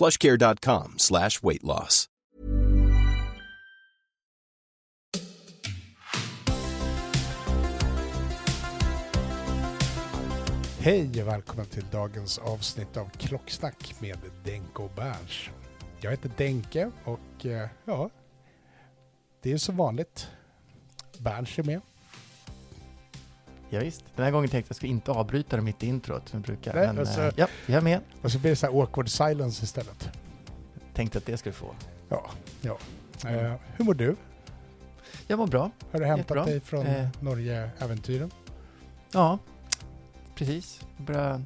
plushcare.com slash weight loss. Hej och välkommen till dagens avsnitt av Klocksnack med Denke och Berns. Jag heter Denke och eh, ja, det är som vanligt. Berns är med. Ja, visst. Den här gången tänkte jag att skulle inte avbryta det mitt i introt som jag brukar. Nej, men alltså- ja, jag är med. Och så blir det så här awkward silence istället. Tänkte att det skulle få. Ja, ja. Eh, hur mår du? Jag mår bra. Har du hämtat Jättebra. dig från Eh. Norge-äventyren? Ja, precis. Börjar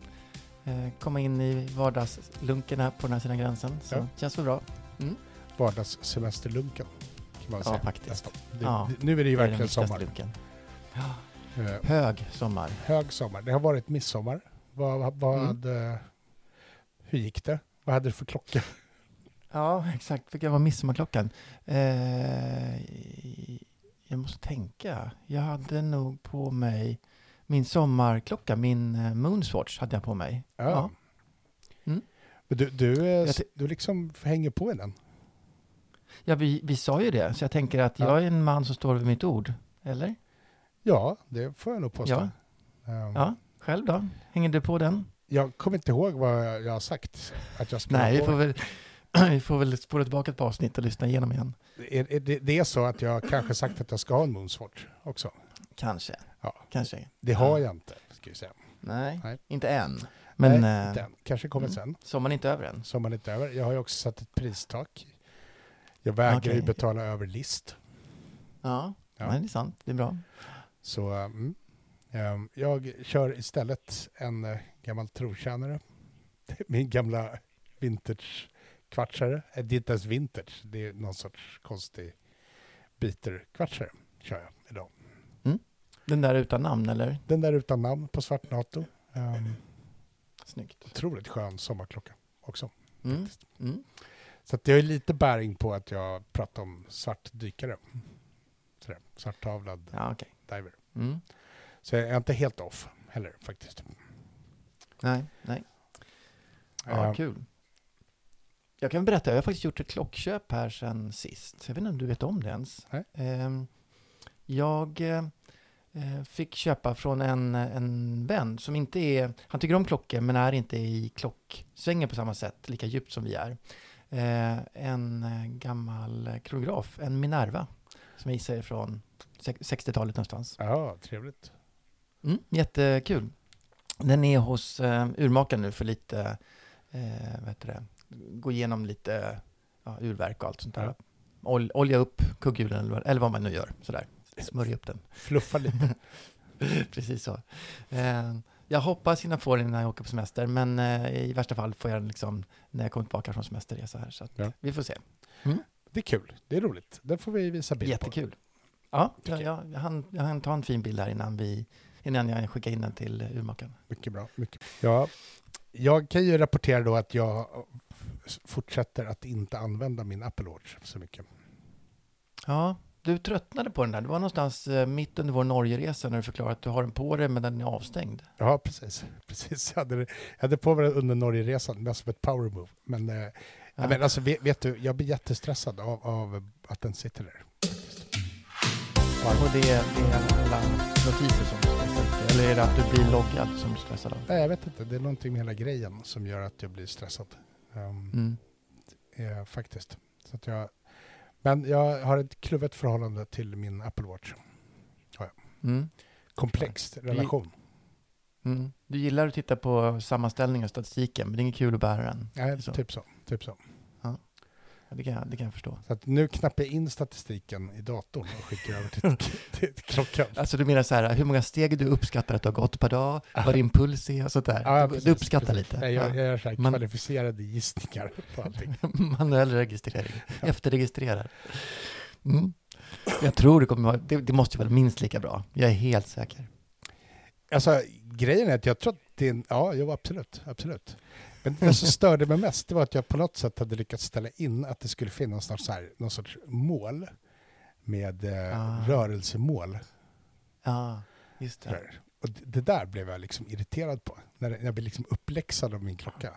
eh, komma in i vardagslunken här på den här sidan gränsen. Så Ja. känns väl bra. Vardagssemesterlunken kan man Ja, säga. faktiskt. nästan. Det, Ja, det, nu är det ju verkligen sommar. lunken. Eh, Hög sommar. hög sommar. Det har varit midsommar. Vad, vad Mm. hade, hur gick det? Vad hade du för klocka? Ja, exakt. Vilken var midsommarklockan? Eh, jag måste tänka. Jag hade nog på mig min sommarklocka, min eh, Moonswatch hade jag på mig. Ja. Mm. Men Du, du, eh, du liksom hänger på i den. Ja, vi, vi sa ju det, så jag tänker att Ja. jag är en man som står vid mitt ord. Eller? Ja, det får jag nog påstå. Ja. Ehm, Ja, själv då? Hänger du på den? Jag kommer inte ihåg vad jag har sagt att jag ska Nej, vi får väl, vi får väl spola tillbaka ett par avsnitt och lyssna igenom igen. Är, är det, det är så att jag kanske sagt att jag ska ha en Moonswatch också. Kanske. Ja. Kanske. Det har Ja. jag inte, ska vi säga. Nej, Nej. inte än. Men Nej, eh, inte än. Kanske kommer mm. sen. sommaren är inte över än. Sommaren är inte över. Jag har ju också satt ett pristak. Jag vägrar ju Okej. betala över list. Ja, Ja. Nej, det är sant. Det är bra. Så mm, ehm, jag kör istället en eh, gammal trotjänare. Min gamla vintage kvartsare. Eh, Det är inte ens vintage. Det är någon sorts konstig bitter kvartsare kör jag idag. Den där utan namn, eller? Den där utan namn på svart NATO. Um, Snyggt. otroligt skön sommarklocka också. Mm. Mm. Så att det ju lite bäring på att jag pratar om svart dykare. Sådär, svarttavlad Ja, okej. Diver. Mm. Så jag är inte helt off heller faktiskt. Nej, nej. Ja, Ehm, kul. Jag kan berätta, jag har faktiskt gjort ett klockköp här sen sist. Jag vet inte om du vet om det ens. Ehm, Jag eh, fick köpa från en, en vän som inte är, han tycker om klockor men är inte i klocksvängen på samma sätt, lika djupt som vi är. En gammal kronograf, en Minerva, som jag gissar är från 60-talet någonstans. Ja, trevligt. Mm, jättekul. Den är hos eh, urmakaren nu för lite, eh, vad heter det, gå igenom lite ja, urverk och allt sånt där. Ja. Ol, olja upp kugghjulen eller, vad- eller vad man nu gör, sådär. Smörja upp den. Fluffa lite. Precis så. Eh, jag hoppas hinna få den när jag åker på semester, men eh, i värsta fall får jag den liksom när jag kommer tillbaka från semesterresa här. Så att Ja. vi får se. Det är kul. Det är roligt. Den får vi visa bild på. Jättekul. Ja, jag, jag, hann, jag hann ta en fin bild här innan, vi, innan jag skickar in den till urmakaren. Mycket bra. Mycket. Ja, jag kan ju rapportera då att jag fortsätter att inte använda min Apple Watch så mycket. Ja, du tröttnade på den där. Det var någonstans eh, mitt under vår Norgeresa när du förklarade att du har den på dig men den är avstängd. Ja, precis. precis. Jag, hade, jag hade på mig den under Norgeresan, mest som ett power move. Men, eh, Ja. men alltså, vet, vet du, jag blir jättestressad av, av att den sitter där. Och det är, det är alla notiser som du stressar? Eller är det att du blir loggad som du stressar av? Nej, jag vet inte, det är någonting med hela grejen som gör att jag blir stressad. Um, Mm. eh, faktiskt. Så att jag, men jag har ett kluvet förhållande till min Apple Watch. Mm. Komplext relation. Mm. Du gillar att titta på sammanställningar och statistiken, men det är inget kul att bära den. Nej, Så. typ så. Typ så. Ja, det, kan det kan jag förstå. Så att nu knappar jag in statistiken i datorn och skickar över till, till, klockan. Alltså du menar så här, hur många steg du uppskattar att du har gått per dag, vad din puls är och sånt där. Ja, du, du uppskattar precis. lite. Jag jag Ja. gör så här Man- kvalificerade gissningar på allting. Manuell registrering, efterregistrerar. Mm. Jag tror det kommer det, det måste ju vara minst lika bra. Jag är helt säker. Alltså, grejen är att jag tror att det är Ja, jo, absolut. absolut. Men det som störde mig mest det var att jag på något sätt hade lyckats ställa in att det skulle finnas någon, här, någon sorts mål med eh, Ah. rörelsemål. Ja, just det. här. Och det, det där blev jag liksom irriterad på. När, när jag blev liksom uppläxad av min klocka.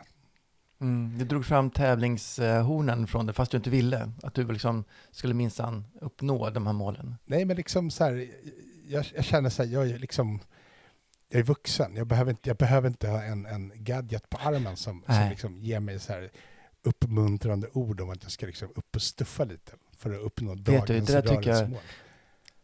Mm. Du drog fram tävlingshornen från det, fast du inte ville. Att du liksom skulle minsann uppnå de här målen. Nej, men liksom så här, jag, jag känner så här, jag är liksom, jag är vuxen. Jag behöver inte, jag behöver inte ha en, en gadget på armen som, som liksom ger mig så här uppmuntrande ord om att jag ska liksom upp och stuffa lite för att uppnå du, dagens det där tycker jag- rörelsemål.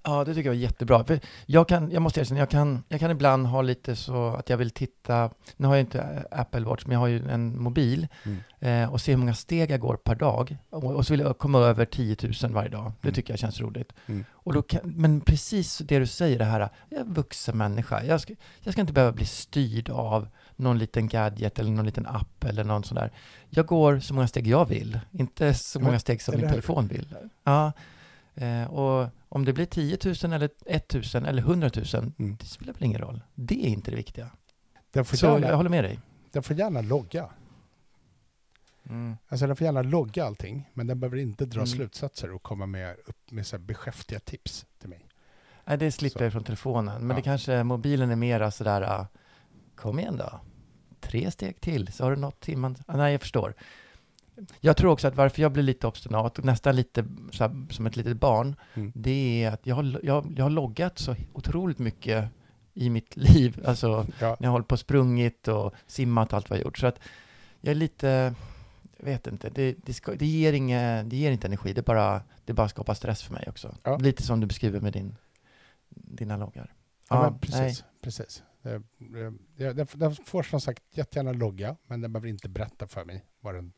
Ja, det tycker jag var jättebra. För jag, kan, jag måste erkänna, jag kan, jag kan ibland ha lite så att jag vill titta, nu har jag inte Apple Watch, men jag har ju en mobil Mm. eh, och se hur många steg jag går per dag. Och, och så vill jag komma över 10 000 varje dag. Det Mm. tycker jag känns roligt. Mm. Och då kan, men precis det du säger, det här, jag är vuxen människa. Jag ska, jag ska inte behöva bli styrd av någon liten gadget eller någon liten app eller någon sån där. Jag går så många steg jag vill, inte så många steg som min telefon vill. Ja, eh, och om det blir 10 000 eller 1 000 eller 100 000, Mm. det spelar väl ingen roll. Det är inte det viktiga. Den, får Så gärna, jag håller med dig. den får gärna logga. Alltså den får gärna logga allting, men den behöver inte dra Mm. slutsatser och komma med, upp med så här beskäftiga tips till mig. Nej, det slipper Så. jag från telefonen. Men Ja. det kanske, mobilen är mera sådär, ah, kom igen då. Tre steg till, så har du nått timman. Ah, nej, jag förstår. Jag tror också att varför jag blir lite obstinat nästan lite här, som ett litet barn, Mm. det är att jag har, jag, jag har loggat så otroligt mycket i mitt liv. Alltså, Ja, när jag hållit på och sprungit och simmat och allt vad jag gjort. Så att jag är lite, jag vet inte, det, det, ska, det, ger, inge, det ger inte energi, det bara, det bara skapar stress för mig också. Ja. Lite som du beskriver med din, dina loggar. ja, nej. precis. precis. Eh, Den, den får som sagt jättegärna logga, men den behöver inte berätta för mig vad den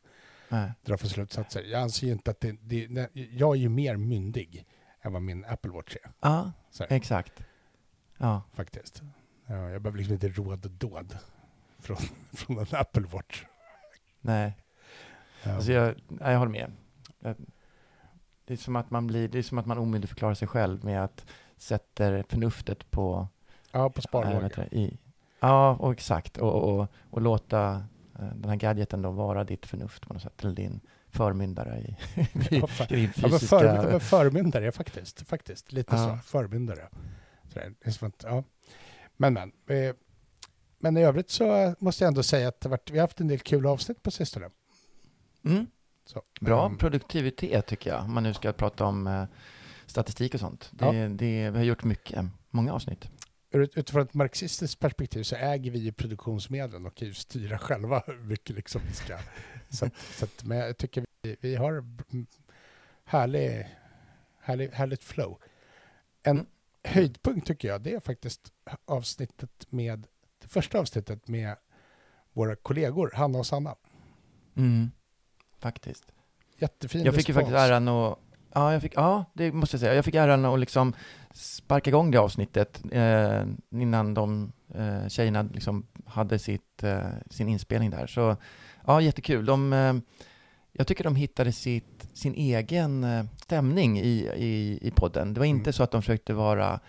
Nej. drar för slutsatser. Jag anser ju inte att det, det, nej, jag är ju mer myndig än vad min Apple Watch är, Ja, så här, exakt. Ja, faktiskt. Ja, jag behöver liksom inte råd och dåd från, från en Apple Watch. nej. Ja. Alltså jag, nej, jag håller med. Jag- Det är som att man blir, det är som att man omyndigförklarar sig själv med att sätter förnuftet på ja, på sparlåga. ja och exakt. Och, och, och låta den här gadgeten då vara ditt förnuft på något sätt, eller din förmyndare i, i, i din Ja, men fysiska... för, förmyndare faktiskt. faktiskt. Lite Ja. så. Förmyndare. Så. Det ja. Men, men. Eh, men i övrigt så måste jag ändå säga att varit, vi har haft en del kul avsnitt på sistone. mm, Så, bra ehm, produktivitet tycker jag, om man nu ska prata om eh, statistik och sånt. Det, Ja. det, vi har gjort mycket, många avsnitt. Utifrån ett marxistiskt perspektiv så äger vi ju produktionsmedlen och kan ju styra själva hur mycket liksom vi ska... Så, så att, men jag tycker vi, vi har mm, härlig, härlig, härligt flow. En Mm. höjdpunkt tycker jag, det är faktiskt avsnittet med, det första avsnittet med våra kollegor, Hanna och Sanna. Mm, faktiskt. Jättefin Jag fick ju respons. faktiskt äran att, ja, jag fick, ja, det måste jag säga. Jag fick äran att liksom sparka igång det avsnittet eh, innan de eh, tjejerna liksom hade sitt, eh, sin inspelning där. Så ja, jättekul. De, eh, jag tycker de hittade sitt, sin egen eh, stämning i, i, i podden. Det var inte Mm. så att de försökte vara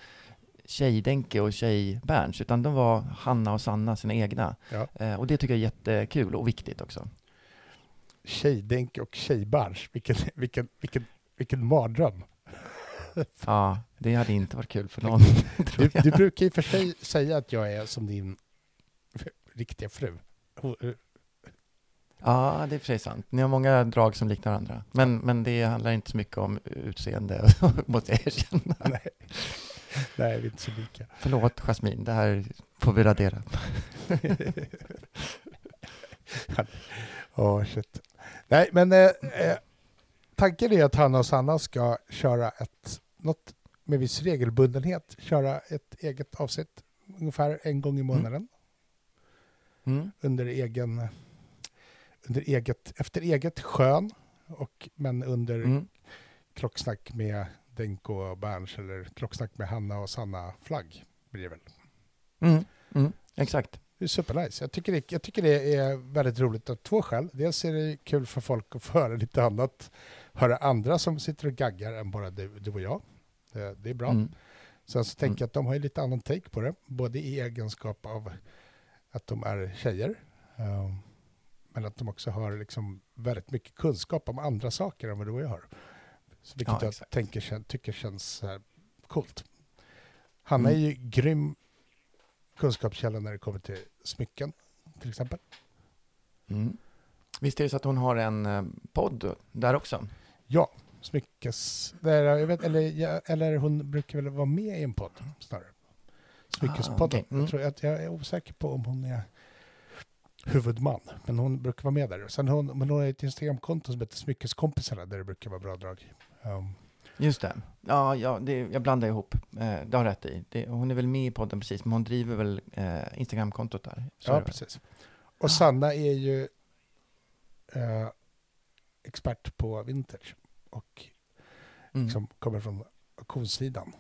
tjejdenke och tjejberns, utan de var Hanna och Sanna, sina egna. Ja. Eh, och det tycker jag är jättekul och viktigt också. tjejdänk och tjejbransch. Vilken, vilken, vilken, vilken mardröm. Ja, det hade inte varit kul för någon. Du, du brukar i och för sig säga att jag är som din riktiga fru. Ja, det är för sig sant. Ni har många drag som liknar varandra. Men, men det handlar inte så mycket om utseende, måste jag erkänna. Nej, Nej vi är inte så lika. Förlåt, Jasmin, det här får vi radera. oh, shit. Nej, men eh, eh, tanken är att Hanna och Sanna ska köra ett, något med viss regelbundenhet, köra ett eget avsnitt ungefär en gång i Mm. månaden Mm. under egen, under eget, efter eget skön, och, men under Mm. klocksnack med Denko och Berns eller klocksnack med Hanna och Sanna flagg blir det väl. Mm. Mm. Exakt. Det är supernice. Jag tycker det, jag tycker det är väldigt roligt av två skäl. Dels är det kul för folk att få höra lite annat, höra andra som sitter och gaggar än bara du, du och jag. Det, det är bra. Mm. Sen så tänker jag att de har ju lite annan take på det, både i egenskap av att de är tjejer, eh, men att de också har liksom väldigt mycket kunskap om andra saker än vad du och jag har. Så vilket Ja, jag tänker, tycker känns eh, coolt. Hanna Mm. är ju grym kunskapskälla när det kommer till smycken, till exempel. Mm. Visst är det så att hon har en eh, podd där också? Ja, smyckes... Där, jag vet, eller, eller hon brukar väl vara med i en podd snarare. Smyckespodden. Ah, okej. Mm. jag, tror att jag är osäker på om hon är huvudman, men hon brukar vara med där. Sen hon, men hon har ett Instagramkonto som heter Smyckeskompisarna där det brukar vara bra drag. Um, Just det. Ja, ja det, jag blandar ihop. Eh, det har rätt i. Det, hon är väl med i podden precis, men hon driver väl eh, Instagramkontot där. Så ja, precis. Och Sanna är ju eh, expert på vintage och Mm. som kommer från auktionssidan.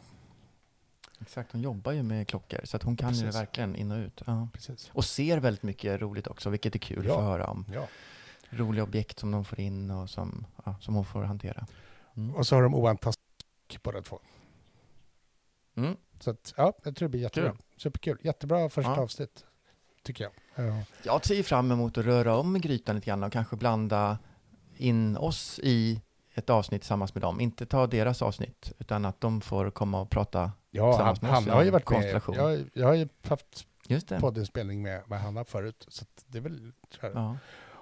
Exakt, hon jobbar ju med klockor, så att hon kan ju Precis. verkligen in och ut. Ja. Precis. Och ser väldigt mycket roligt också, vilket är kul Ja. att få höra om. Ja. Roliga objekt som de får in och som, ja, som hon får hantera. Mm. Och så har de oantastligt båda två. Mm. Så att, ja, jag tror det blir jättebra. Kul. Superkul. Jättebra första Ja. avsnitt, tycker jag. Ja. Jag ser fram emot att röra om grytan lite grann och kanske blanda in oss i ett avsnitt tillsammans med dem. Inte ta deras avsnitt, utan att de får komma och prata. Ja, han, Tillsammans med oss i har ju varit med. konstellation. Jag, jag har ju haft poddinspelning med, med Hanna förut. Så att det är väl, tror jag. Ja.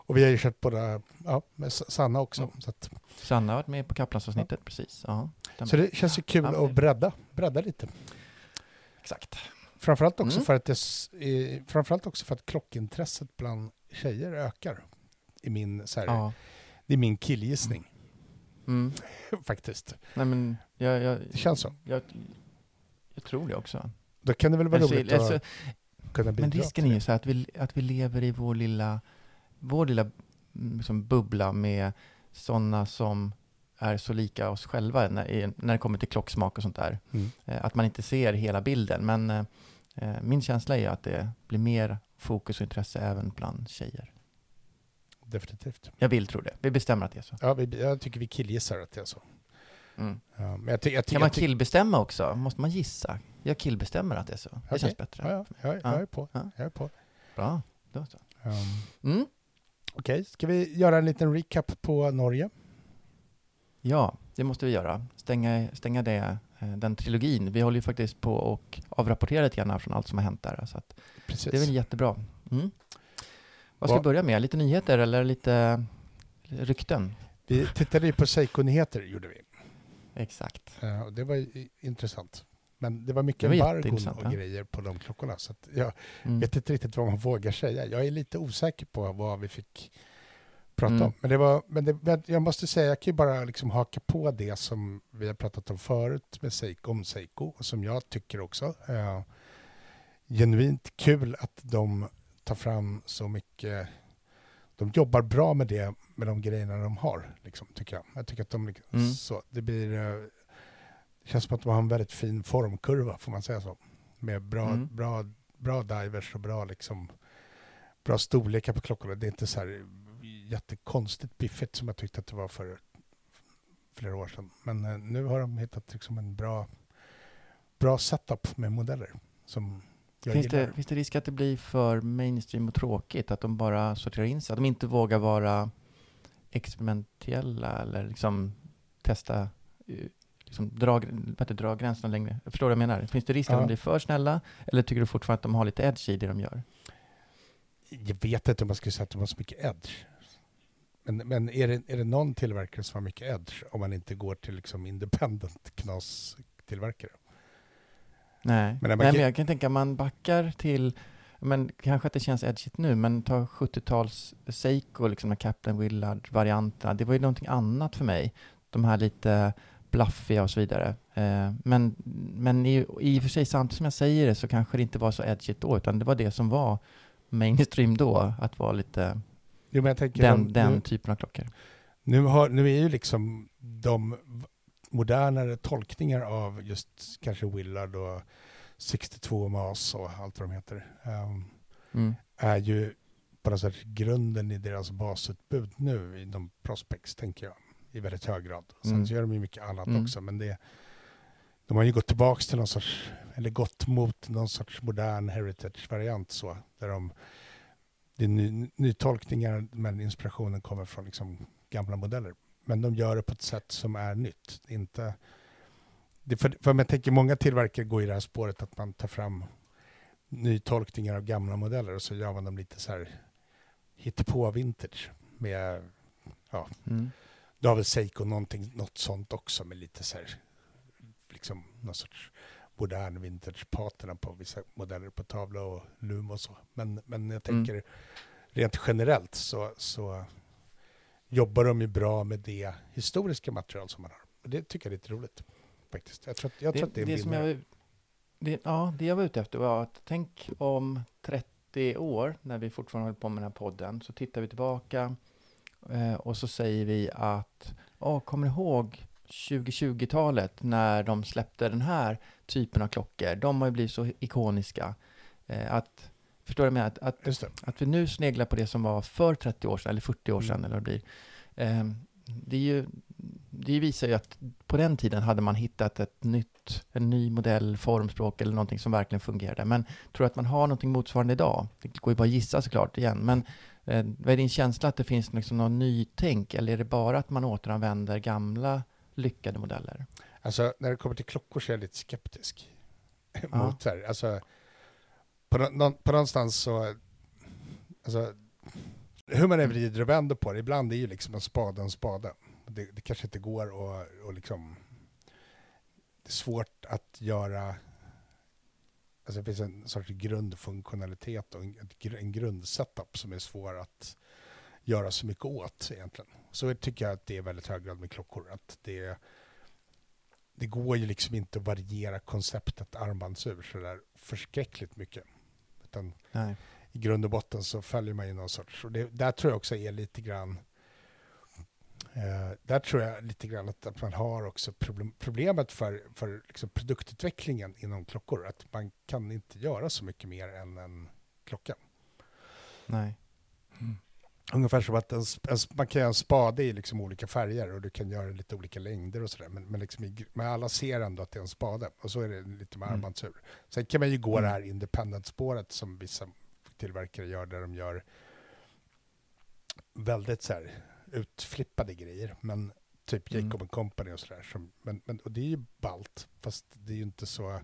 Och vi har ju kört båda, ja, med Sanna också. Mm. Så, att, Sanna har varit med på Kaplansavsnittet, precis. Ja, så det känns ju kul Ja, att bredda, bredda lite. Exakt. Framförallt också, Mm. för att det, framförallt också för att klockintresset bland tjejer ökar. I min, så här, Ja. Det är min killgissning, Mm. faktiskt. Nej, men jag, jag, Det känns så. jag, jag tror det också. Då kan det väl vara Alltså, roligt alltså, att kunna bidra men risken är ju så att vi, att vi lever i vår lilla, vår lilla mm, liksom bubbla med sådana som är så lika oss själva när, när det kommer till klocksmak och sånt där. Mm. Eh, Att man inte ser hela bilden. Men eh, eh, min känsla är att det blir mer fokus och intresse även bland tjejer. Definitivt. Jag vill tro det. Vi bestämmer att det är så. Ja, vi, jag tycker vi killgissar att det är så. Mm. Ja, men jag ty, jag ty, Kan man killbestämma också? Måste man gissa? Jag killbestämmer att det är så. Det känns bättre. Ja, ja, jag, jag är på. Ja. Jag är på. Bra. Då så. Um, Mm. Okej, ska vi göra en liten recap på Norge? Ja, det måste vi göra. Stänga, stänga det, eh, den trilogin. Vi håller ju faktiskt på och avrapportera lite grann från allt som har hänt där. Så det är väl jättebra. Mm. Vad ska vi börja med? Lite nyheter eller lite rykten? Vi tittade ju på Seiko-nyheter, gjorde vi. Exakt. Eh, det var intressant. Men det var mycket Det var embargon jätteintressant, och ja. grejer på de klockorna. Så jag Mm. vet inte riktigt vad man vågar säga. Jag är lite osäker på vad vi fick prata Mm. om. Men, det var, men, det, jag måste säga, jag kan ju bara liksom haka på det som vi har pratat om förut med Seiko, om Seiko, och som jag tycker också. Eh, genuint kul att de tar fram så mycket de jobbar bra med det, med de grejerna de har, liksom, tycker jag. Jag tycker att de, liksom- Mm. så, det blir, eh, känns som att de har en väldigt fin formkurva, får man säga så. Med bra, Mm. bra, bra divers och bra, liksom, bra storlekar på klockorna. Det är inte så här jättekonstigt biffigt som jag tyckte att det var för flera år sedan. Men eh, nu har de hittat liksom en bra, bra setup med modeller som jag Finns gillar. det, finns det risk att det blir för mainstream och tråkigt? Att de bara sorterar in sig? Att de inte vågar vara experimentella eller liksom testa, eh, liksom dra, bättre dra gränserna längre? Jag förstår vad jag menar. Finns det risk att Ja. de blir för snälla? Eller tycker du fortfarande att de har lite edge i det de gör? Jag vet inte om man skulle säga att de har så mycket edge. Men, men är, det, är det någon tillverkare som har mycket edge om man inte går till liksom independent knas-tillverkare? Nej, Men Nej, men jag kan tänka man backar till, men kanske att det känns edgigt nu, men ta 70-tals Seiko, liksom den Captain Willard-varianterna, det var ju någonting annat för mig. De här lite bluffiga och så vidare. Eh, men men i, i och för sig, samtidigt som jag säger det, så kanske det inte var så edgigt då, utan det var det som var mainstream då, att vara lite Jo, men jag tänker den, den nu, typen av klockor. nu, har, nu är ju liksom de modernare tolkningar av just kanske Willard och 62 Mas och allt vad de heter. ehm, Mm. är ju på något sätt grunden i deras basutbud nu inom Prospects, tänker jag, i väldigt hög grad. Sen Mm. gör de ju mycket annat Mm. också, men det, de har ju gått tillbaka till någon sorts, eller gått mot någon sorts modern heritage-variant så, där de, det är ny, nytolkningar, men inspirationen kommer från liksom gamla modeller. Men de gör det på ett sätt som är nytt, inte det för, för man tänker många tillverkare går i det här spåret att man tar fram nytolkningar av gamla modeller och så gör man dem lite så här på vintage med, ja, Mm. Du har väl Seiko någonting, något sånt också med lite så här, liksom någon sorts modern vintage patina på vissa modeller på tavla och lum och så. Men, men jag Mm. tänker rent generellt så, så jobbar de ju bra med det historiska material som man har. Och det tycker jag är lite roligt faktiskt. Jag tror att, jag tror att det är en som vinnare. jag, det, Ja, det jag var ute efter var att tänk om 30 år, när vi fortfarande håller på med den här podden, så tittar vi tillbaka och så säger vi att, åh, kommer ni ihåg 2020-talet när de släppte den här typen av klockor? De har ju blivit så ikoniska. Eh, att, förstår du vad jag menar? Att, att att vi nu sneglar på det som var för 30 år sedan, eller 40 år sedan, Mm. eller vad det blir. Eh, det, är ju, det visar ju att på den tiden hade man hittat ett nytt, en ny modell, formspråk eller någonting som verkligen fungerade. Men tror att man har någonting motsvarande idag? Det går ju bara att gissa såklart igen, men eh, vad är din känsla att det finns liksom någon nytänk, eller är det bara att man återanvänder gamla lyckade modeller? Alltså när det kommer till klockor så är jag lite skeptisk. mot så här. Alltså, på, nå- på någonstans så, alltså, hur man än vrider och vänder på det, ibland är ju liksom en spade en spade. Det, det kanske inte går att och liksom, det är svårt att göra, alltså det finns en sorts grundfunktionalitet och en, grundsetup som är svår att göra så mycket åt egentligen. Så tycker jag att det är väldigt hög grad med klockor, att det det går ju liksom inte att variera konceptet armbandsur så där förskräckligt mycket. Utan Nej. i grund och botten så följer man ju någon sorts, och det, där tror jag också är lite grann, eh, där tror jag lite grann att, att man har också problem, problemet för, för liksom produktutvecklingen inom klockor, att man kan inte göra så mycket mer än en klocka. Nej. Ungefär som att en, en, man kan göra en spade i liksom olika färger och du kan göra lite olika längder och sådär. Men, men, liksom i, men alla ser ändå att det är en spade. Och så är det lite med Mm. armbandsur. Sen kan man ju gå Mm. det här independent-spåret som vissa tillverkare gör, där de gör väldigt så här utflippade grejer. Men typ Mm. Jacob Company och sådär. Som, men, men, och det är ju balt, fast det är ju inte så...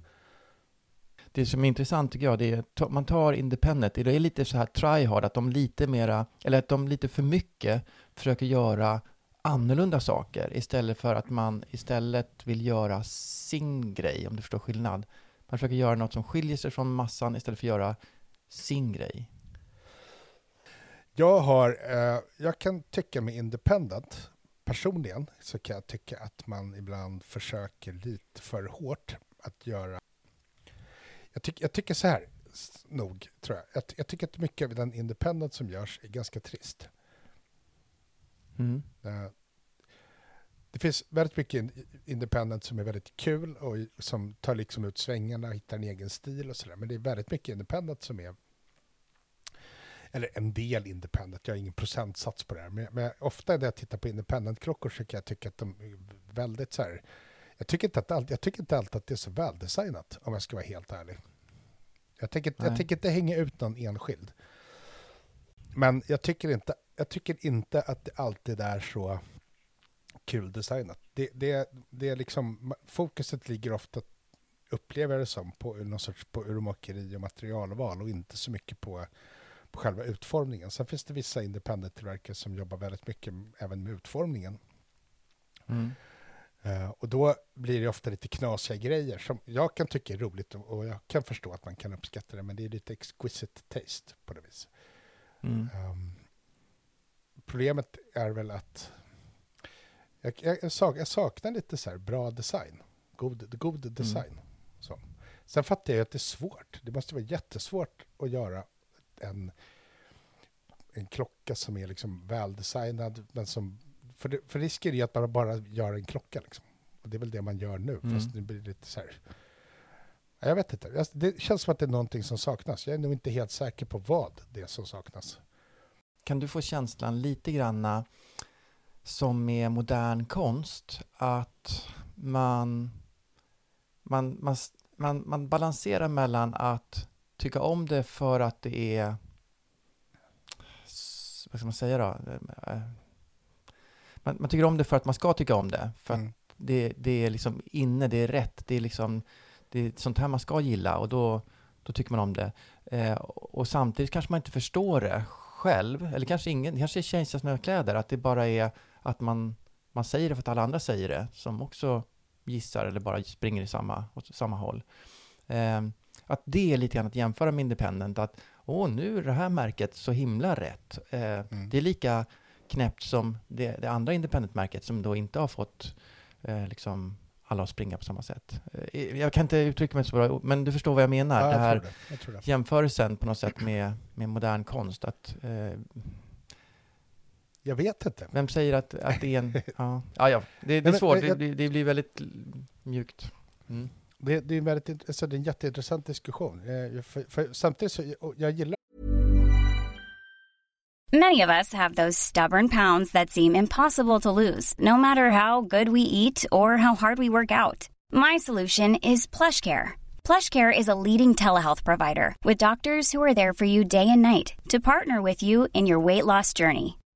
Det som är intressant tycker jag, det är att man tar Independent, det är lite så här tryhard, att de lite mera, eller att de lite för mycket försöker göra annorlunda saker istället för att man istället vill göra sin grej, om du förstår skillnad. Man försöker göra något som skiljer sig från massan istället för att göra sin grej. Jag, har, eh, jag kan tycka med independent, personligen, så kan jag tycka att man ibland försöker lite för hårt att göra... Jag, tyck, jag tycker så här, nog, tror jag. jag. Jag tycker att mycket av den independent som görs är ganska trist. Mm. Eh, Det finns väldigt mycket in- independent som är väldigt kul och som tar liksom ut svängarna och hittar en egen stil och sådär. Men det är väldigt mycket independent som är eller en del independent, jag har ingen procentsats på det här. Men, men ofta när jag tittar på independent-klockor så kan jag tycka att de är väldigt så här. Jag tycker inte, att allt, jag tycker inte alltid att det är så väldesignat om jag ska vara helt ärlig. Jag tänker, jag tänker inte hänga ut någon enskild. Men jag tycker, inte, jag tycker inte att det alltid är så kul designat. Det, det, det är liksom, fokuset ligger ofta, upplever jag det som, på någon sorts på urmakeri och materialval och inte så mycket på, på själva utformningen. Sen finns det vissa independent-tillverkare som jobbar väldigt mycket även med utformningen. Mm. Uh, och då blir det ofta lite knasiga grejer som jag kan tycka är roligt och, och, jag kan förstå att man kan uppskatta det, men det är lite exquisite taste på det viset. Mm. Um, problemet är väl att jag, jag, jag, sak, jag saknar lite så bra design, god, god mm. design. Mm. Så. Sen fattar jag att det är svårt. Det måste vara jättesvårt att göra en, en klocka som är liksom väldesignad, men som för, det, för risken är att man bara gör en klocka. Liksom. Och det är väl det man gör nu, mm. fast det blir lite så här... Jag vet inte. Det känns som att det är någonting som saknas. Jag är nog inte helt säker på vad det är som saknas. Kan du få känslan lite granna som med modern konst, att man, man, man, man, man balanserar mellan att tycka om det för att det är, vad ska man säga då, man, man, tycker om det för att man ska tycka om det. För mm. att det, det är liksom inne, det är rätt, det är liksom det är sånt här man ska gilla och då, då tycker man om det. Eh, och samtidigt kanske man inte förstår det själv, eller kanske ingen, kanske är kejsarsnökläder, att det bara är att man, man säger det för att alla andra säger det, som också gissar eller bara springer i samma, åt samma håll. Eh, att det är lite grann att jämföra med Independent, att åh, nu är det här märket så himla rätt. Eh, mm. Det är lika knäppt som det, det andra independent-märket som då inte har fått eh, liksom alla att springa på samma sätt. Eh, jag kan inte uttrycka mig så bra, men du förstår vad jag menar. Ja, jag det här det. Det. jämförelsen på något sätt med, med modern konst. Att, eh, jag vet inte. Vem säger att, att det är en... ja, ja, ja. Det, det är svårt. Det, det, blir väldigt mjukt. Mm. Det, det, är väldigt, alltså det är en jätteintressant diskussion. Eh, för, för, samtidigt så, jag gillar Many of us have those stubborn pounds that seem impossible to lose, no matter how good we eat or how hard we work out. My solution is PlushCare. PlushCare is a leading telehealth provider with doctors who are there for you day and night to partner with you in your weight loss journey.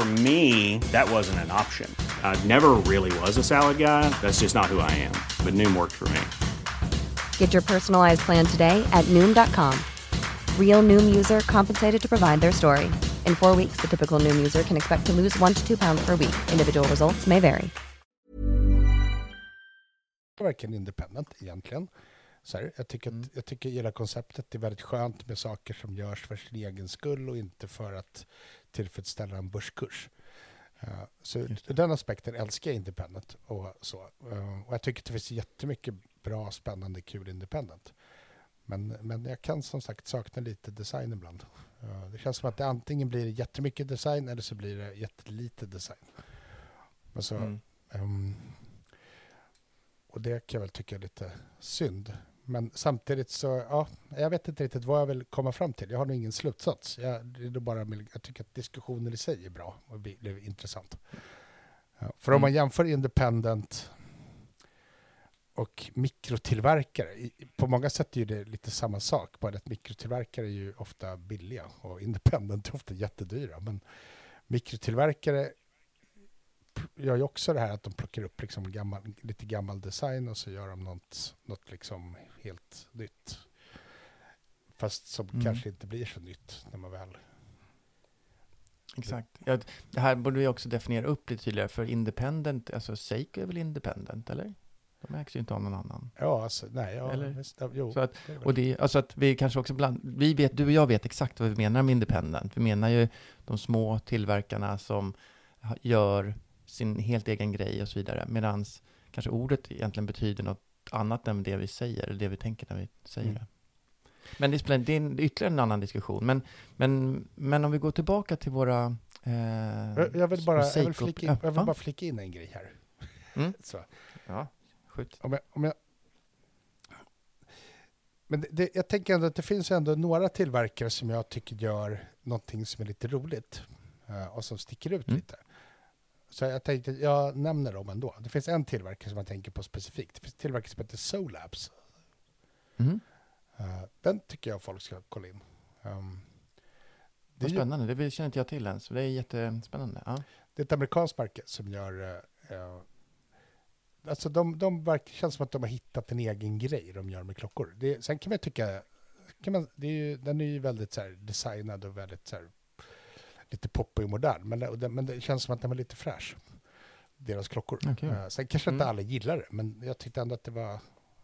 For me, that wasn't an option. I never really was a salad guy. That's just not who I am. But Noom worked for me. Get your personalized plan today at Noom.com. Real Noom user compensated to provide their story. In four weeks, the typical Noom user can expect to lose one to two pounds per week. Individual results may vary. Verkligen independent egentligen. Så här, jag, tycker mm. att, jag tycker hela konceptet är väldigt skönt med saker som görs för sin egen skull och inte för att tillfredsställa en börskurs. Uh, så den aspekten älskar jag independent och så. Uh, och jag tycker att det finns jättemycket bra, spännande, kul independent. Men, men jag kan som sagt sakna lite design ibland. Det känns som att det antingen blir jättemycket design eller så blir det jättelite design. Alltså, mm. um, och det kan jag väl tycka är lite synd. Men samtidigt så, ja, jag vet inte riktigt vad jag vill komma fram till. Jag har nog ingen slutsats. Jag, det är bara, jag tycker att diskussionen i sig är bra och blir intressant. Ja, för om mm. man jämför independent och mikrotillverkare. På många sätt är det lite samma sak, bara att mikrotillverkare är ju ofta billiga och independent är ofta jättedyra. Men mikrotillverkare gör ju också det här att de plockar upp liksom gammal, lite gammal design och så gör de något, något liksom helt nytt. Fast som mm. kanske inte blir så nytt när man väl... Exakt. Ja, det här borde vi också definiera upp lite tydligare, för independent, alltså Seiko är väl independent, eller? De ägs ju inte av någon annan. Ja, alltså, nej, ja, Eller? Visst, jo, så att, och det, alltså att vi kanske också bland, vi vet, du och jag vet exakt vad vi menar med independent. Vi menar ju de små tillverkarna som gör sin helt egen grej och så vidare. Medan kanske ordet egentligen betyder något annat än det vi säger, eller det vi tänker när vi säger mm. det. Men det, spelar, det är ytterligare en annan diskussion. Men, men, men om vi går tillbaka till våra Eh, Jag, vill bara, jag, vill flika in, ja, jag vill bara flika in en grej här. Mm. Så. Ja, skjut. Om jag, om jag... Men det, det, jag tänker ändå att det finns ändå några tillverkare som jag tycker gör någonting som är lite roligt eh, och som sticker ut Mm. lite. Så jag tänkte, jag nämner dem ändå. Det finns en tillverkare som jag tänker på specifikt. Det finns en tillverkare som heter Solabs. Mm. Eh, den tycker jag folk ska kolla in. Um, det, Vad spännande, det känner inte jag till ens. Det är jättespännande. Ja. det är ett amerikanskt märke som gör... eh, alltså de, de verkar, känns som att de har hittat en egen grej de gör med klockor. Det, sen kan man tycka... Kan man, det är ju, den är ju väldigt så här, designad och väldigt så här, lite poppig och modern. Men, det- men det känns som att den var lite fräsch. Deras klockor. Okej. Eh, sen kanske inte Mm. alla gillar det, men jag tyckte ändå att det var...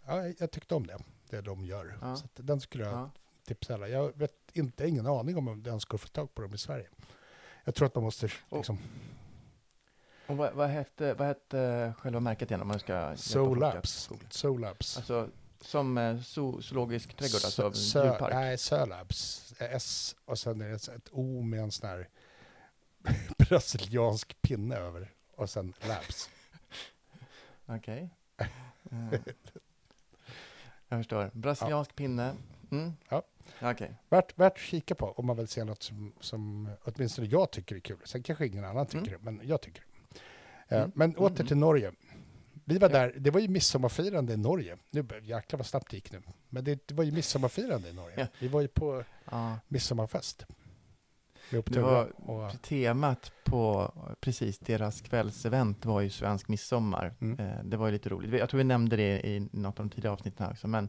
Ja, jag tyckte om det, det de gör. Ja. Så att den skulle jag Ja. tipsa alla. Jag vet inte, ingen aning om ens går att få tag på dem i Sverige. Jag tror att man måste liksom... Och vad, vad, hette, vad hette själva märket igen om man ska hjälpa folk Solabs. Solabs. Alltså som eh, zoo, zoologisk trädgård, alltså Sö- djurpark? Nej, Sölabs. S och sen är det ett O med en sån här brasiliansk pinne över. Och sen Labs. Okej. Eh, jag förstår. Brasiliansk pinne. Mm. Ja. Okej. Värt, värt att kika på om man vill se något som, som åtminstone jag tycker är kul. Sen kanske ingen annan tycker det, men jag tycker det. Eh, Mm. Men Mm, åter mm. till Norge. Vi var där, det var ju midsommarfirande i Norge. Nu, jäklar vad snabbt det gick nu. Men det, det var ju midsommarfirande i Norge. Ja. Vi var ju på Ja. midsommarfest. Det var och, temat på precis deras kvällsevent var ju svensk midsommar. Mm. Eh, det var ju lite roligt. Jag tror vi nämnde det i något av de tidigare avsnitten här också, men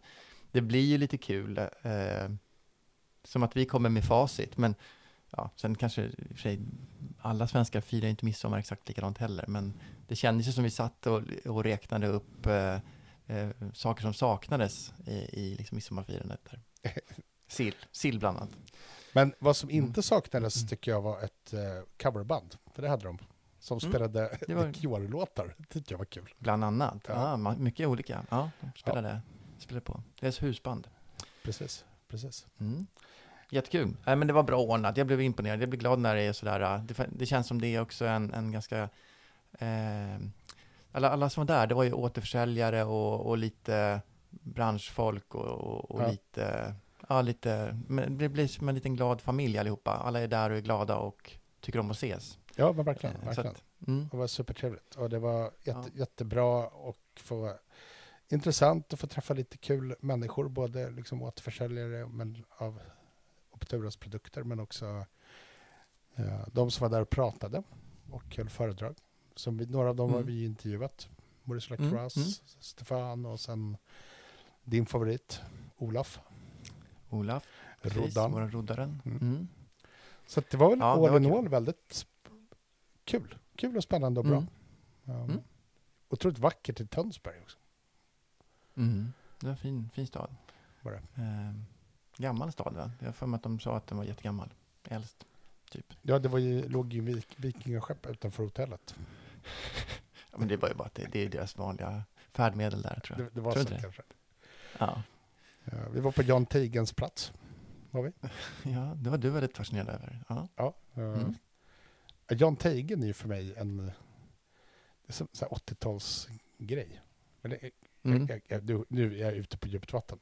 det blir ju lite kul. Eh, som att vi kommer med facit, men ja, sen kanske i och för sig alla svenskar firar inte midsommar exakt likadant heller, men det kändes ju som vi satt och, och räknade upp eh, eh, saker som saknades i, i liksom midsommarfirandet. Där. Sill, sill bland annat. Men vad som Mm. inte saknades Mm. tycker jag var ett eh, coverband. För det hade de. Som Mm. spelade Det var- The Cure-låtar. Det tyckte jag var kul. Bland annat. Ja. Ja. ma- mycket olika. Ja, de spelade, spelade på. Deras husband. Precis, precis. Mm. Jättekul. Nej, men det var bra ordnat. Jag blev imponerad. Jag blir glad när det är sådär. äh, Det, det känns som det är också en, en ganska... Eh, alla, alla som var där, det var ju återförsäljare och, och lite branschfolk och, och, och Ja. lite... Ja, lite... Men det blir som en liten glad familj allihopa. Alla är där och är glada och tycker om att ses. Ja, men verkligen. Eh, verkligen. att, mm. Det var supertrevligt. Och det var jätte, Ja. jättebra och få intressant att få träffa lite kul människor. Både liksom återförsäljare men av Opturas produkter men också eh, de som var där och pratade och höll föredrag. Som vi, några av dem har Mm. vi intervjuat. Maurice Mm, Lacroix, mm. Stefan och sen din favorit Olaf Olaf, Roddan. våra roddaren. Mm. Mm. Så det var väl Ja, all in all väldigt kul. Kul och spännande och bra. Mm. Um, Mm. Otroligt vackert i Tönsberg också. Mm. Det var en fin, fin stad. Var det. Eh, gammal stad va? Jag har för mig att de sa att den var jättegammal. Äldst, typ. Ja, det var ju, låg ju vik, vikingaskepp utanför hotellet. Ja, men det var ju bara att det, det är deras vanliga färdmedel där tror Det, jag. det var Tror så det? kanske. Ja. Ja, vi var på Jan Teigens plats. Var vi? ja, det var du väldigt fascinerad över. Ja. Ja. eh, Mm. Jan Teigen är ju för mig en det är som så här 80-talsgrej. Men det är, Mm. jag, jag, nu, nu är jag ute på djupt vatten.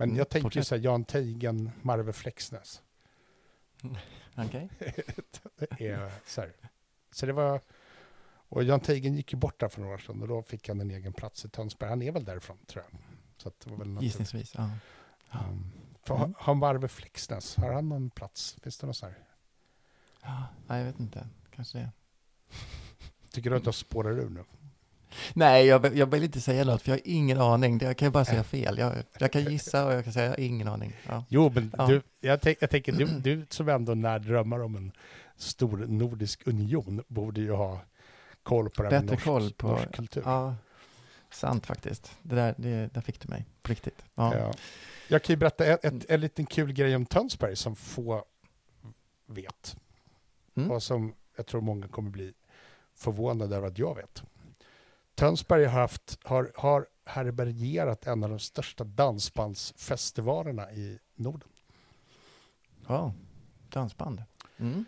Men Mm, jag tänker fortsätt. så här Jan Teigen, Marve Flexnäs. Okej. Det är så, här. så det var... Och Jan Teigen gick ju bort där för några år sedan och då fick han en egen plats i Tönsberg. Han är väl därifrån tror jag. Så det var väl. Gissningsvis. Ja. Um, Mm. har- Marve Flexnäs, har han någon plats? Finns det någon så här? ja. Jag vet inte. Kanske det. Tycker du att jag spårar ur nu? Nej, jag, jag vill inte säga något för jag har ingen aning. Jag kan ju bara säga fel. Jag, jag kan gissa och jag kan säga jag har ingen aning. Ja. Jo, men Ja. du, jag, tänk, jag tänker, du, du som ändå när drömmar om en stor nordisk union borde ju ha koll på det Bättre norsk, koll på- norsk kultur. ja, sant faktiskt. Det där, det, där fick du mig. På riktigt. Ja. Ja. Jag kan ju berätta ett, ett, en liten kul grej om Tönsberg som få vet. Mm. Och som jag tror många kommer bli förvånade över att jag vet. Tönsberg har, haft, har, har härbärgerat en av de största dansbandsfestivalerna i Norden. Ja, wow. dansband. Mm.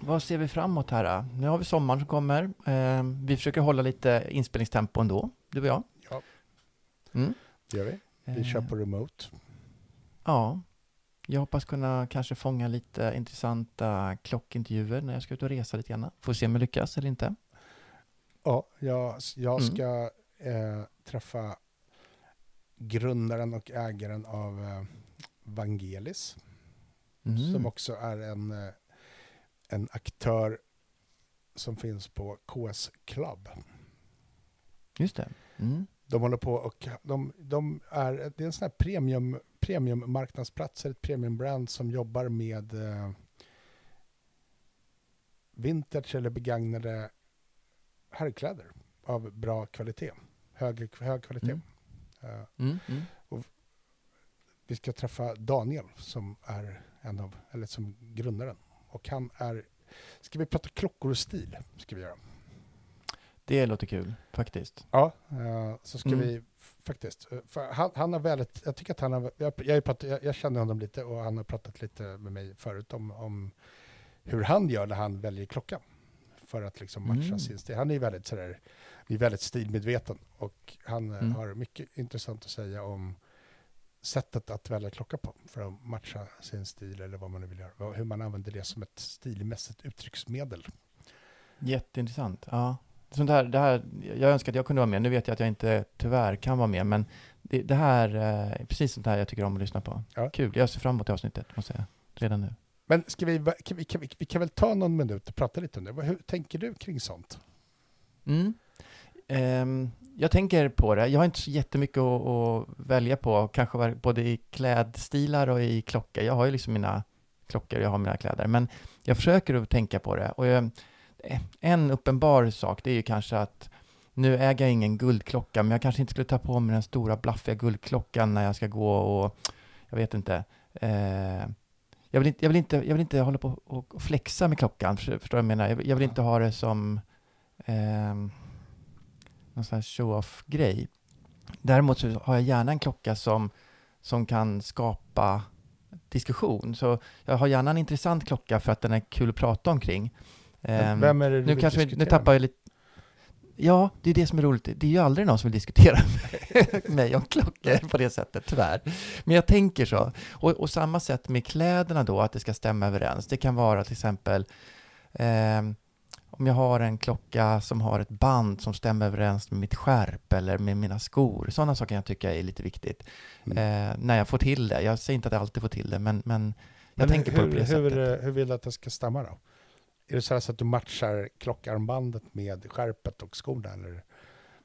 Vad ser vi framåt här? Nu har vi sommaren som kommer. Ehm, vi försöker hålla lite inspelningstempo ändå, du och jag. Ja, mm. det gör vi. Vi ehm. kör på remote. Ja, jag hoppas kunna kanske fånga lite intressanta klockintervjuer när jag ska ut och resa lite grann. Får se om jag lyckas eller inte. Ja, jag, jag Mm. ska eh, träffa grundaren och ägaren av eh, Vangelis. Mm. som också är en, eh, en aktör som finns på KS Club. Just det. Mm. De håller på och de, de är, det är en sån här premium, premium marknadsplats, ett premiumbrand som jobbar med eh, vintage eller begagnade herrkläder av bra kvalitet. Hög, hög kvalitet. Mm. Eh, Mm. Mm. vi ska träffa Daniel som är en av, eller som grundaren. Och han är, ska vi prata klockor och stil? Ska vi göra. Det låter kul, faktiskt. Ja, eh, så ska Mm. vi faktiskt, eh, han, han har väldigt, jag tycker att han har, jag, jag, pratat, jag, jag känner honom lite och han har pratat lite med mig förut om, om hur han gör när han väljer klocka. För att liksom matcha Mm. sin stil. Han är väldigt sådär, är väldigt stilmedveten och han eh, Mm. har mycket intressant att säga om sättet att välja klocka på för att matcha sin stil eller vad man nu vill göra. Hur man använder det som ett stilmässigt uttrycksmedel. Jätteintressant. Ja. Sånt här, det här, jag önskar att jag kunde vara med. Nu vet jag att jag inte tyvärr kan vara med, men det, det här eh, är precis sånt här jag tycker om att lyssna på. Ja. Kul. Jag ser fram emot avsnittet, måste jag säga. Redan nu. Men ska vi, kan vi, kan vi, vi kan väl ta någon minut och prata lite om det. Hur tänker du kring sånt? Mm. Ehm, jag tänker på det. Jag har inte så jättemycket att, att välja på, kanske både i klädstilar och i klockor. Jag har ju liksom mina klockor, jag har mina kläder, men jag försöker att tänka på det. Och jag, en uppenbar sak, det är ju kanske att nu äger jag ingen guldklocka, men jag kanske inte skulle ta på mig den stora blaffiga guldklockan när jag ska gå och, jag vet inte, eh, jag vill inte, jag vill inte, jag vill inte hålla på och flexa med klockan, förstår förstår du vad jag menar? Jag vill, jag vill inte ha det som eh, någon sån här show-off-grej. Däremot så har jag gärna en klocka som, som kan skapa diskussion. Så jag har gärna en intressant klocka för att den är kul att prata omkring. Ehm, Vem är det du nu vill kanske vi, nu tappar jag lite... Ja, det är det som är roligt. Det är ju aldrig någon som vill diskutera med mig om klockor på det sättet, tyvärr. Men jag tänker så. Och, och samma sätt med kläderna då, att det ska stämma överens. Det kan vara till exempel ehm, om jag har en klocka som har ett band som stämmer överens med mitt skärp eller med mina skor. Sådana saker jag tycker är lite viktigt. Mm. Eh, när jag får till det. Jag säger inte att jag alltid får till det, men, men jag Men tänker på hur, det på det hur, sättet. eh, hur vill du att det ska stämma då? Är det så, så att du matchar klockarmbandet med skärpet och skorna? Eller?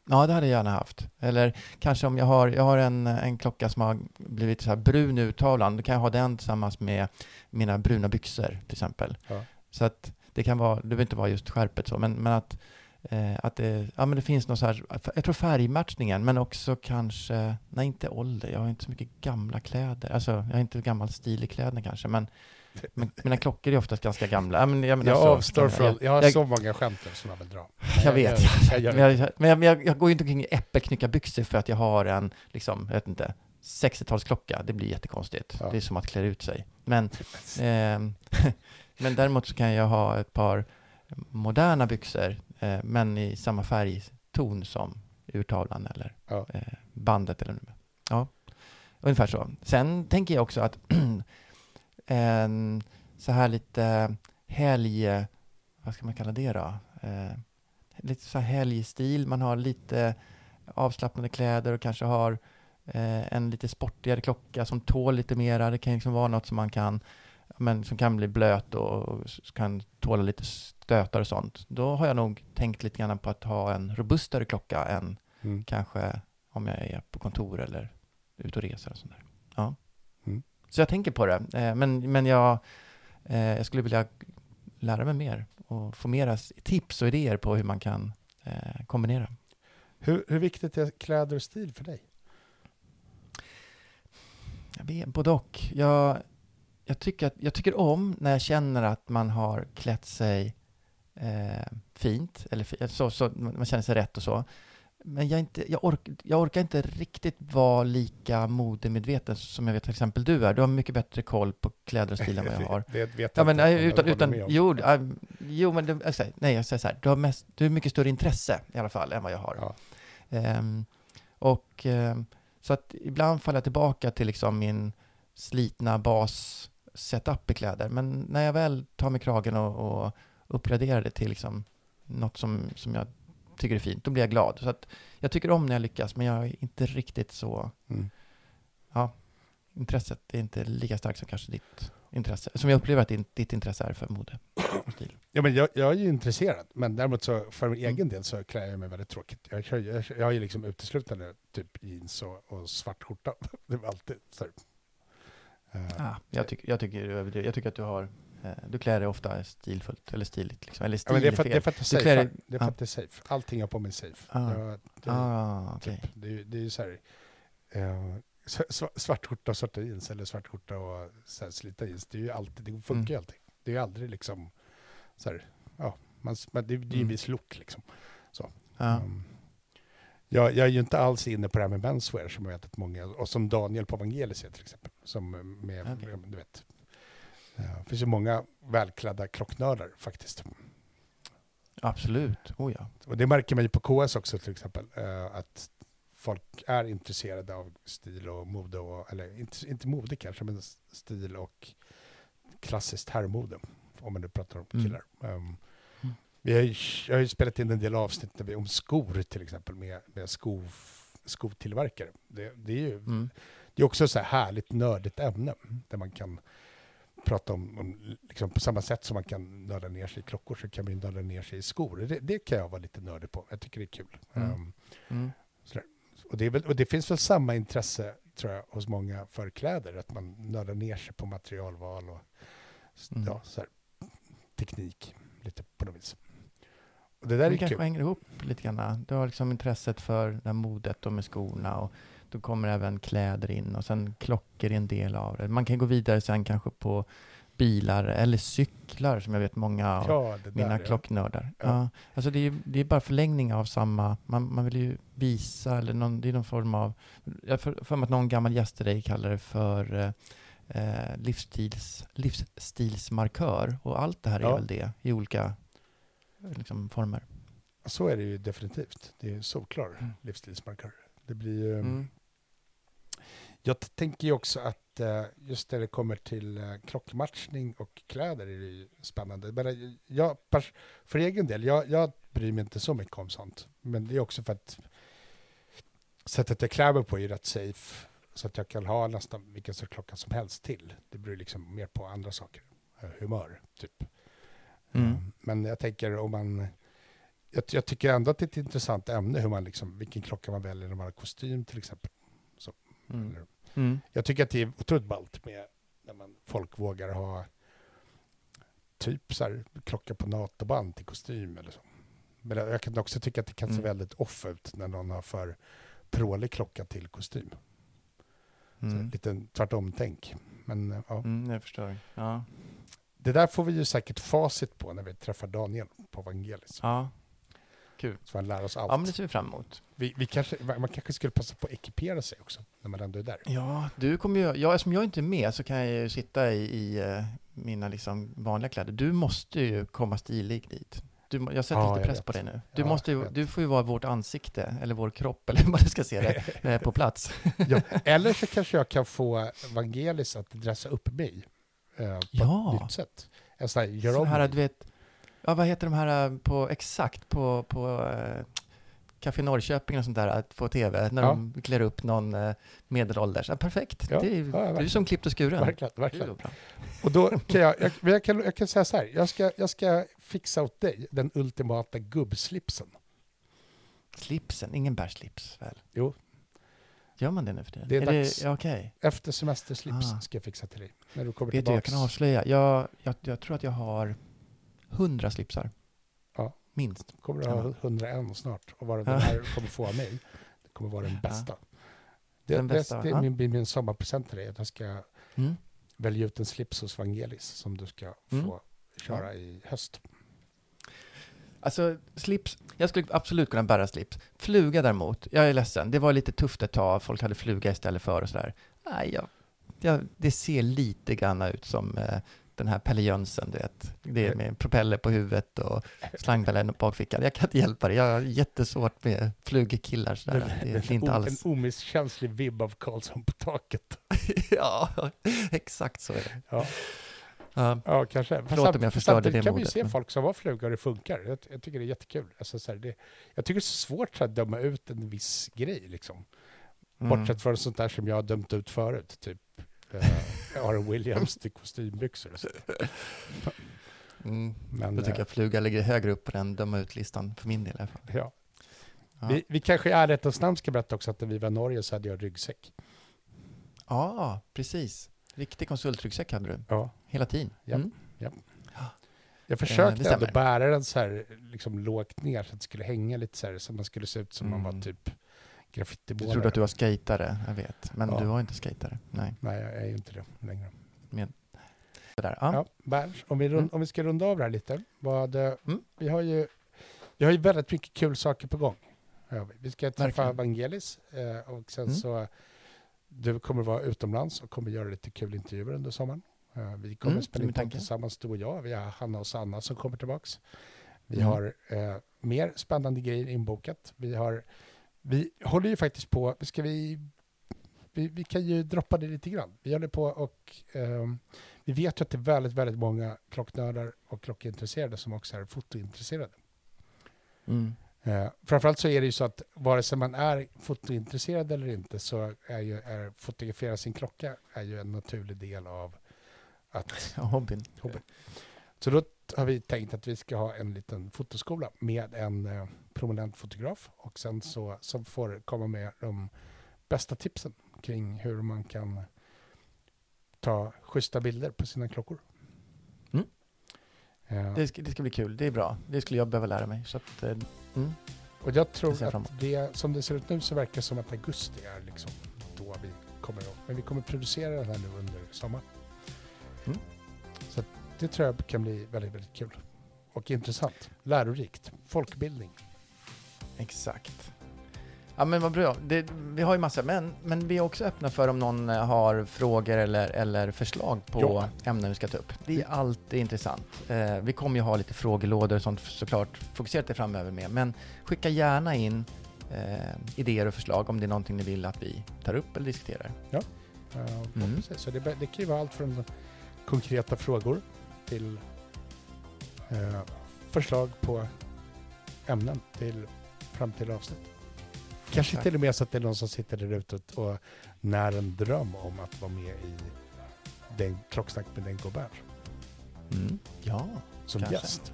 Ja, det hade jag gärna haft. Eller kanske om jag har, jag har en, en klocka som har blivit så här brun urtavlan, då kan jag ha den tillsammans med mina bruna byxor till exempel. Ja. Så att det kan vara, det behöver inte vara just skärpet så, men, men att, eh, att det, ja, men det finns någon så här, jag tror färgmatchningen, men också kanske, nej inte ålder, jag har inte så mycket gamla kläder, alltså jag har inte gammal stil i kläderna kanske, men, men mina klockor är oftast ganska gamla. Men, jag, menar Jag så- avstår från, jag har jag- så många skämt som jag vill dra. jag vet. Men jag, går ju inte omkring i äppelknyckarbyxor för att jag har en, liksom, jag vet inte, 60-talsklocka. Det blir jättekonstigt. Ja. Det är som att klä ut sig. Men, ehm, men däremot så kan jag ha ett par moderna byxor, eh, men i samma färgton som urtavlan eller Ja. eh, bandet. Eller, ja, ungefär så. Sen tänker jag också att en så här lite helg, vad ska man kalla det då? Eh, lite så här helgstil, man har lite avslappnade kläder och kanske har eh, en lite sportigare klocka som tål lite mera. Det kan liksom vara något som man kan, men som kan bli blöt och s- kan tåla lite stötar och sånt. Då har jag nog tänkt lite grann på att ha en robustare klocka än Mm. kanske om jag är på kontor eller ute och reser och sånt där. Ja. Mm. Så jag tänker på det. Eh, men, men jag, eh, jag skulle vilja lära mig mer och få mera tips och idéer på hur man kan eh, kombinera. Hur, hur viktigt är kläder och stil för dig? Jag vet, både och. Jag, jag, tycker att, jag tycker om när jag känner att man har klätt sig eh, fint, eller så, så man känner sig rätt och så. Men jag, inte, jag, ork, jag orkar inte riktigt vara lika modemedveten som jag vet till exempel du är. Du har mycket bättre koll på kläder och stil än vad jag har. Det vet Ja, jag men, inte utan, utan, jo, jo, men det, jag säger, nej, jag säger så här, du har, mest, du har mycket större intresse i alla fall än vad jag har. Ja. Ehm, och ehm, så att ibland faller jag tillbaka till liksom min slitna bas setup i kläder. Men när jag väl tar mig kragen och, och uppgraderar det till liksom något som, som jag tycker är fint, då blir jag glad. Så att jag tycker om när jag lyckas, men jag är inte riktigt så... Mm. Ja, intresset är inte lika starkt som kanske ditt intresse. Som jag upplever att din, ditt intresse är för mode och stil. Ja, men jag, jag är ju intresserad, men däremot så för min Mm. egen del så klär jag mig väldigt tråkigt. Jag, jag, jag har ju liksom uteslutande typ jeans och, och svart skjorta. Det var alltid så här. Eh, Ah, jag, tycker, jag, tycker, jag tycker att du har... Eh, du klär dig ofta stilfullt, eller stiligt. Liksom. Eller ja, stil men det är för, det är för att det är safe. dig- Det är för ja. att det är safe. Allting jag har på mig är safe. Ah. Jag, det, Ah, okej. typ, det, det är ju så här, eh, sva- svart skjorta och svarta jeans eller svart skjorta och så här, slita jeans. Det är ju alltid, det funkar Mm. ju alltid. Det är ju aldrig liksom så här, ja, man, man, det, det är ju en Mm. viss look liksom. Ja. Um, jag, jag är ju inte alls inne på det här med menswear som jag vet att många, och som Daniel på Evangelis är till exempel. Som eh, med, Okej. du vet, det finns ju många välklädda klocknördar faktiskt. Absolut. Oh ja. Och det märker man ju på KS också till exempel, eh, att folk är intresserade av stil och mode, och, eller inte, inte mode kanske, men stil och klassiskt herrmode, om man nu pratar om Mm. killar. Um, Mm. vi har ju, jag har ju spelat in en del avsnitt där vi, om skor till exempel, med, med sko, skotillverkare. Det, det är ju Mm. det är också så här härligt nördigt ämne där man kan prata om, om liksom på samma sätt som man kan nörda ner sig i klockor så kan man ju nörda ner sig i skor. Det, det kan jag vara lite nördig på. Jag tycker det är kul. Mm. Um, Mm. och, det är väl, och det finns väl samma intresse tror jag hos många för kläder, att man nördar ner sig på materialval och Mm. ja, så här, teknik lite på något vis. Och det där det är kanske kul. hänger ihop lite grann. Du har liksom intresset för det modet och med skorna och då kommer även kläder in och sen klockor är en del av det. Man kan gå vidare sen kanske på bilar eller cyklar som jag vet många av Ja, mina där, klocknördar. Ja. Ja. alltså det är, det är bara förlängning av samma, man, man vill ju visa eller någon, det är någon form av, jag för, för mig att någon gammal gäst till dig kallar det för eh, livsstils, livsstilsmarkör och allt det här är Ja. väl det i olika liksom, former. Så är det ju definitivt. Det är ju solklar Mm. livsstilsmarkör. Det blir ju... Mm. Jag tänker ju också att eh, just när det kommer till eh, klockmatchning och kläder är det ju spännande. Men eh, jag, för egen del, jag, jag bryr mig inte så mycket om sånt. Men det är också för att sättet jag klär mig på är ju rätt safe. Så att jag kan ha nästan vilken sorts klocka som helst till. Det beror liksom mer på andra saker. Humör, typ. Mm. Men jag tänker om man... Jag, jag tycker ändå att det är ett intressant ämne hur man liksom, vilken klocka man väljer när man har kostym till exempel. Mm. Mm. Jag tycker att det är otroligt ballt med när man, folk vågar ha typ så här, klocka på NATO-band till kostym eller så. Men jag kan också tycka att det kan se Mm. väldigt off ut när någon har för prålig klocka till kostym. Så Mm. lite tvärtom-tänk. Men eh, ja, Mm, jag förstår. Ja. det där får vi ju säkert facit på när vi träffar Daniel på Evangelis. Ja. Så han lär oss allt. ja, men det ser vi fram emot. vi, vi kanske, man kanske skulle passa på att ekipera sig också när man ändå är där. Ja, du kommer ju, ja, eftersom jag inte är med så kan jag ju sitta i, i eh, mina liksom vanliga kläder. Du måste ju komma stilig dit. Du, jag sätter Ja, lite press på dig nu. Du, Ja, måste ju, du får ju vara vårt ansikte, eller vår kropp, eller vad du ska se det, på plats. ja, eller så kanske jag kan få Evangelis att dressa upp mig eh, på Ja. ett nytt sätt. En sån här, gör om här, du vet, ja, vad heter de här eh, på, exakt på, på eh, Café Norrköping och sånt där på tv, när Ja. de klär upp någon eh, medelålders. Ja, perfekt, Ja, det är, du är som klippt och skuren. Verkligen, verkligen. Och då kan jag, jag, jag, kan, jag kan säga så här, jag ska, jag ska fixa åt dig den ultimata gubbslipsen. Slipsen, ingen bär slips väl? Jo. Gör man det nu för tiden? Det är är dags. det, okej. Efter semesterslips Ah. ska jag fixa till dig. När du kommer Vet du, jag tillbaks. kan avslöja. Jag, jag, jag tror att jag har hundra slipsar. Ja. Minst. kommer du ha man. 101 snart. Och vad Ja. den här kommer få av mig, det kommer vara den bästa. Det, Den bästa, det, det ja. min, min, min sommarpresent till dig. Att jag ska Mm. välja ut en slips hos Vangelis som du ska Mm. få köra i höst. Alltså, slips, jag skulle absolut kunna bära slips. Fluga däremot, jag är ledsen, det var lite tufft ett tag, folk hade fluga istället för och sådär. Nej, jag, jag, det ser lite grann ut som eh, den här Pelle Jönsson, du vet. Det är med propeller på huvudet och slangbella i bakfickan. Jag kan inte hjälpa det, jag har jättesvårt med flugkillar sådär. Det, det är inte alls... en omisskännlig vibb av Karlsson på taket. ja, exakt så är det. Ja. Ja, Ja, kanske. Förlåt om jag förstörde det kan vi modet, se men- folk som var flugor och det funkar. Jag, jag tycker det är jättekul. Alltså, så här, det, jag tycker det är så svårt att döma ut en viss grej. Liksom. Mm. Bortsett från sånt där som jag har dömt ut förut. Typ eh, Aaron Williams till kostymbyxor. Mm. Men, Då tycker eh, jag fluga ligger högre upp på den döma ut-listan, för min del i alla fall. ja. Ja. Vi, vi kanske i ärlighetens namn ska berätta också att när vi var i Norge så hade jag ryggsäck. Ja, precis. Riktig konsultryggsäck hade du, Ja. hela tiden. Ja. Mm. Jag det försökte ändå bära den så här, liksom lågt ner så att det skulle hänga lite så här, så man skulle se ut som man Mm. var typ Du graffitimålare. trodde att du var skatare, jag vet. Men Ja. du var inte skatare. Nej. Nej, jag är ju inte det längre. Det där. Ja. Ja, Berns, om, vi rund, Mm. om vi ska runda av det här lite. Vad, eh, Mm. vi, har ju, vi har ju väldigt mycket kul saker på gång. vi. Ska träffa Verkligen. Vangelis eh, och sen Mm. så du kommer vara utomlands och kommer göra lite kul intervjuer under sommaren. Eh, vi kommer Mm, spela in podd tillsammans, du och jag. Vi har Hanna och Sanna som kommer tillbaks. Vi Mm. har eh, mer spännande grejer inbokat. Vi, har, vi håller ju faktiskt på, ska vi, vi, vi kan ju droppa det lite grann. Vi håller på och ehm, vi vet ju att det är väldigt, väldigt många klocknördar och klockintresserade som också är fotointresserade. Mm. Eh, framförallt så är det ju så att vare sig man är fotointresserad eller inte så är ju är fotografera sin klocka är ju en naturlig del av att hobbyn. hobbyn. Så då har vi tänkt att vi ska ha en liten fotoskola med en eh, prominent fotograf och sen så som får komma med de bästa tipsen kring hur man kan ta schyssta bilder på sina klockor. Mm. Eh, Det, ska, det ska bli kul, det är bra. Det skulle jag behöva lära mig. Så att, eh, mm. och jag tror jag att det, som det ser ut nu så verkar det som att augusti är liksom då vi kommer att, men vi kommer producera den här nu under sommaren. Mm. Så det tror jag kan bli väldigt, väldigt kul. Och intressant, lärorikt, folkbildning. Exakt. Ja men vad bra. Det, vi har ju massa, men, men vi är också öppna för om någon eh, har frågor eller, eller förslag på Ja. ämnen vi ska ta upp. Det är alltid intressant. Eh, vi kommer ju ha lite frågelådor och sånt såklart fokuserat det framöver med, men skicka gärna in eh, idéer och förslag om det är någonting ni vill att vi tar upp eller diskuterar. Uh, Mm. precis. Så det, det kan ju vara allt från konkreta frågor till eh, förslag på ämnen till framtida avsnitt. Kanske Exakt. till och med så att det är någon som sitter där ute och- när en dröm om att vara med i den klocksnack med den Gobert Mm. Ja, som Kanske. gäst.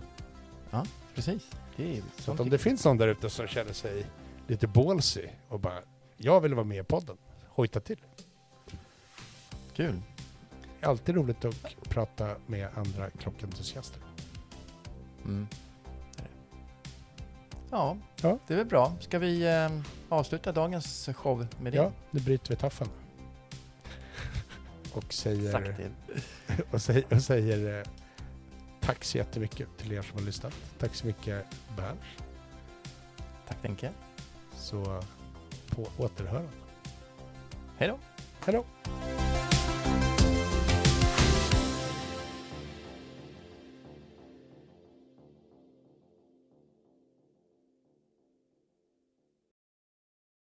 precis. Det Så om det finns någon där ute som känner sig lite ballsy och bara jag vill vara med i podden, hojta till. Kul. Alltid roligt att prata med andra klockentusiaster. Mm. Ja, Ja. det är väl bra. Ska vi eh, avsluta dagens show med det? Ja, nu bryter vi taffen. Och säger, och säger, och säger eh, tack så jättemycket till er som har lyssnat. Tack så mycket Berns. Tack Denke. Så på återhörande. Hej då. Hej då!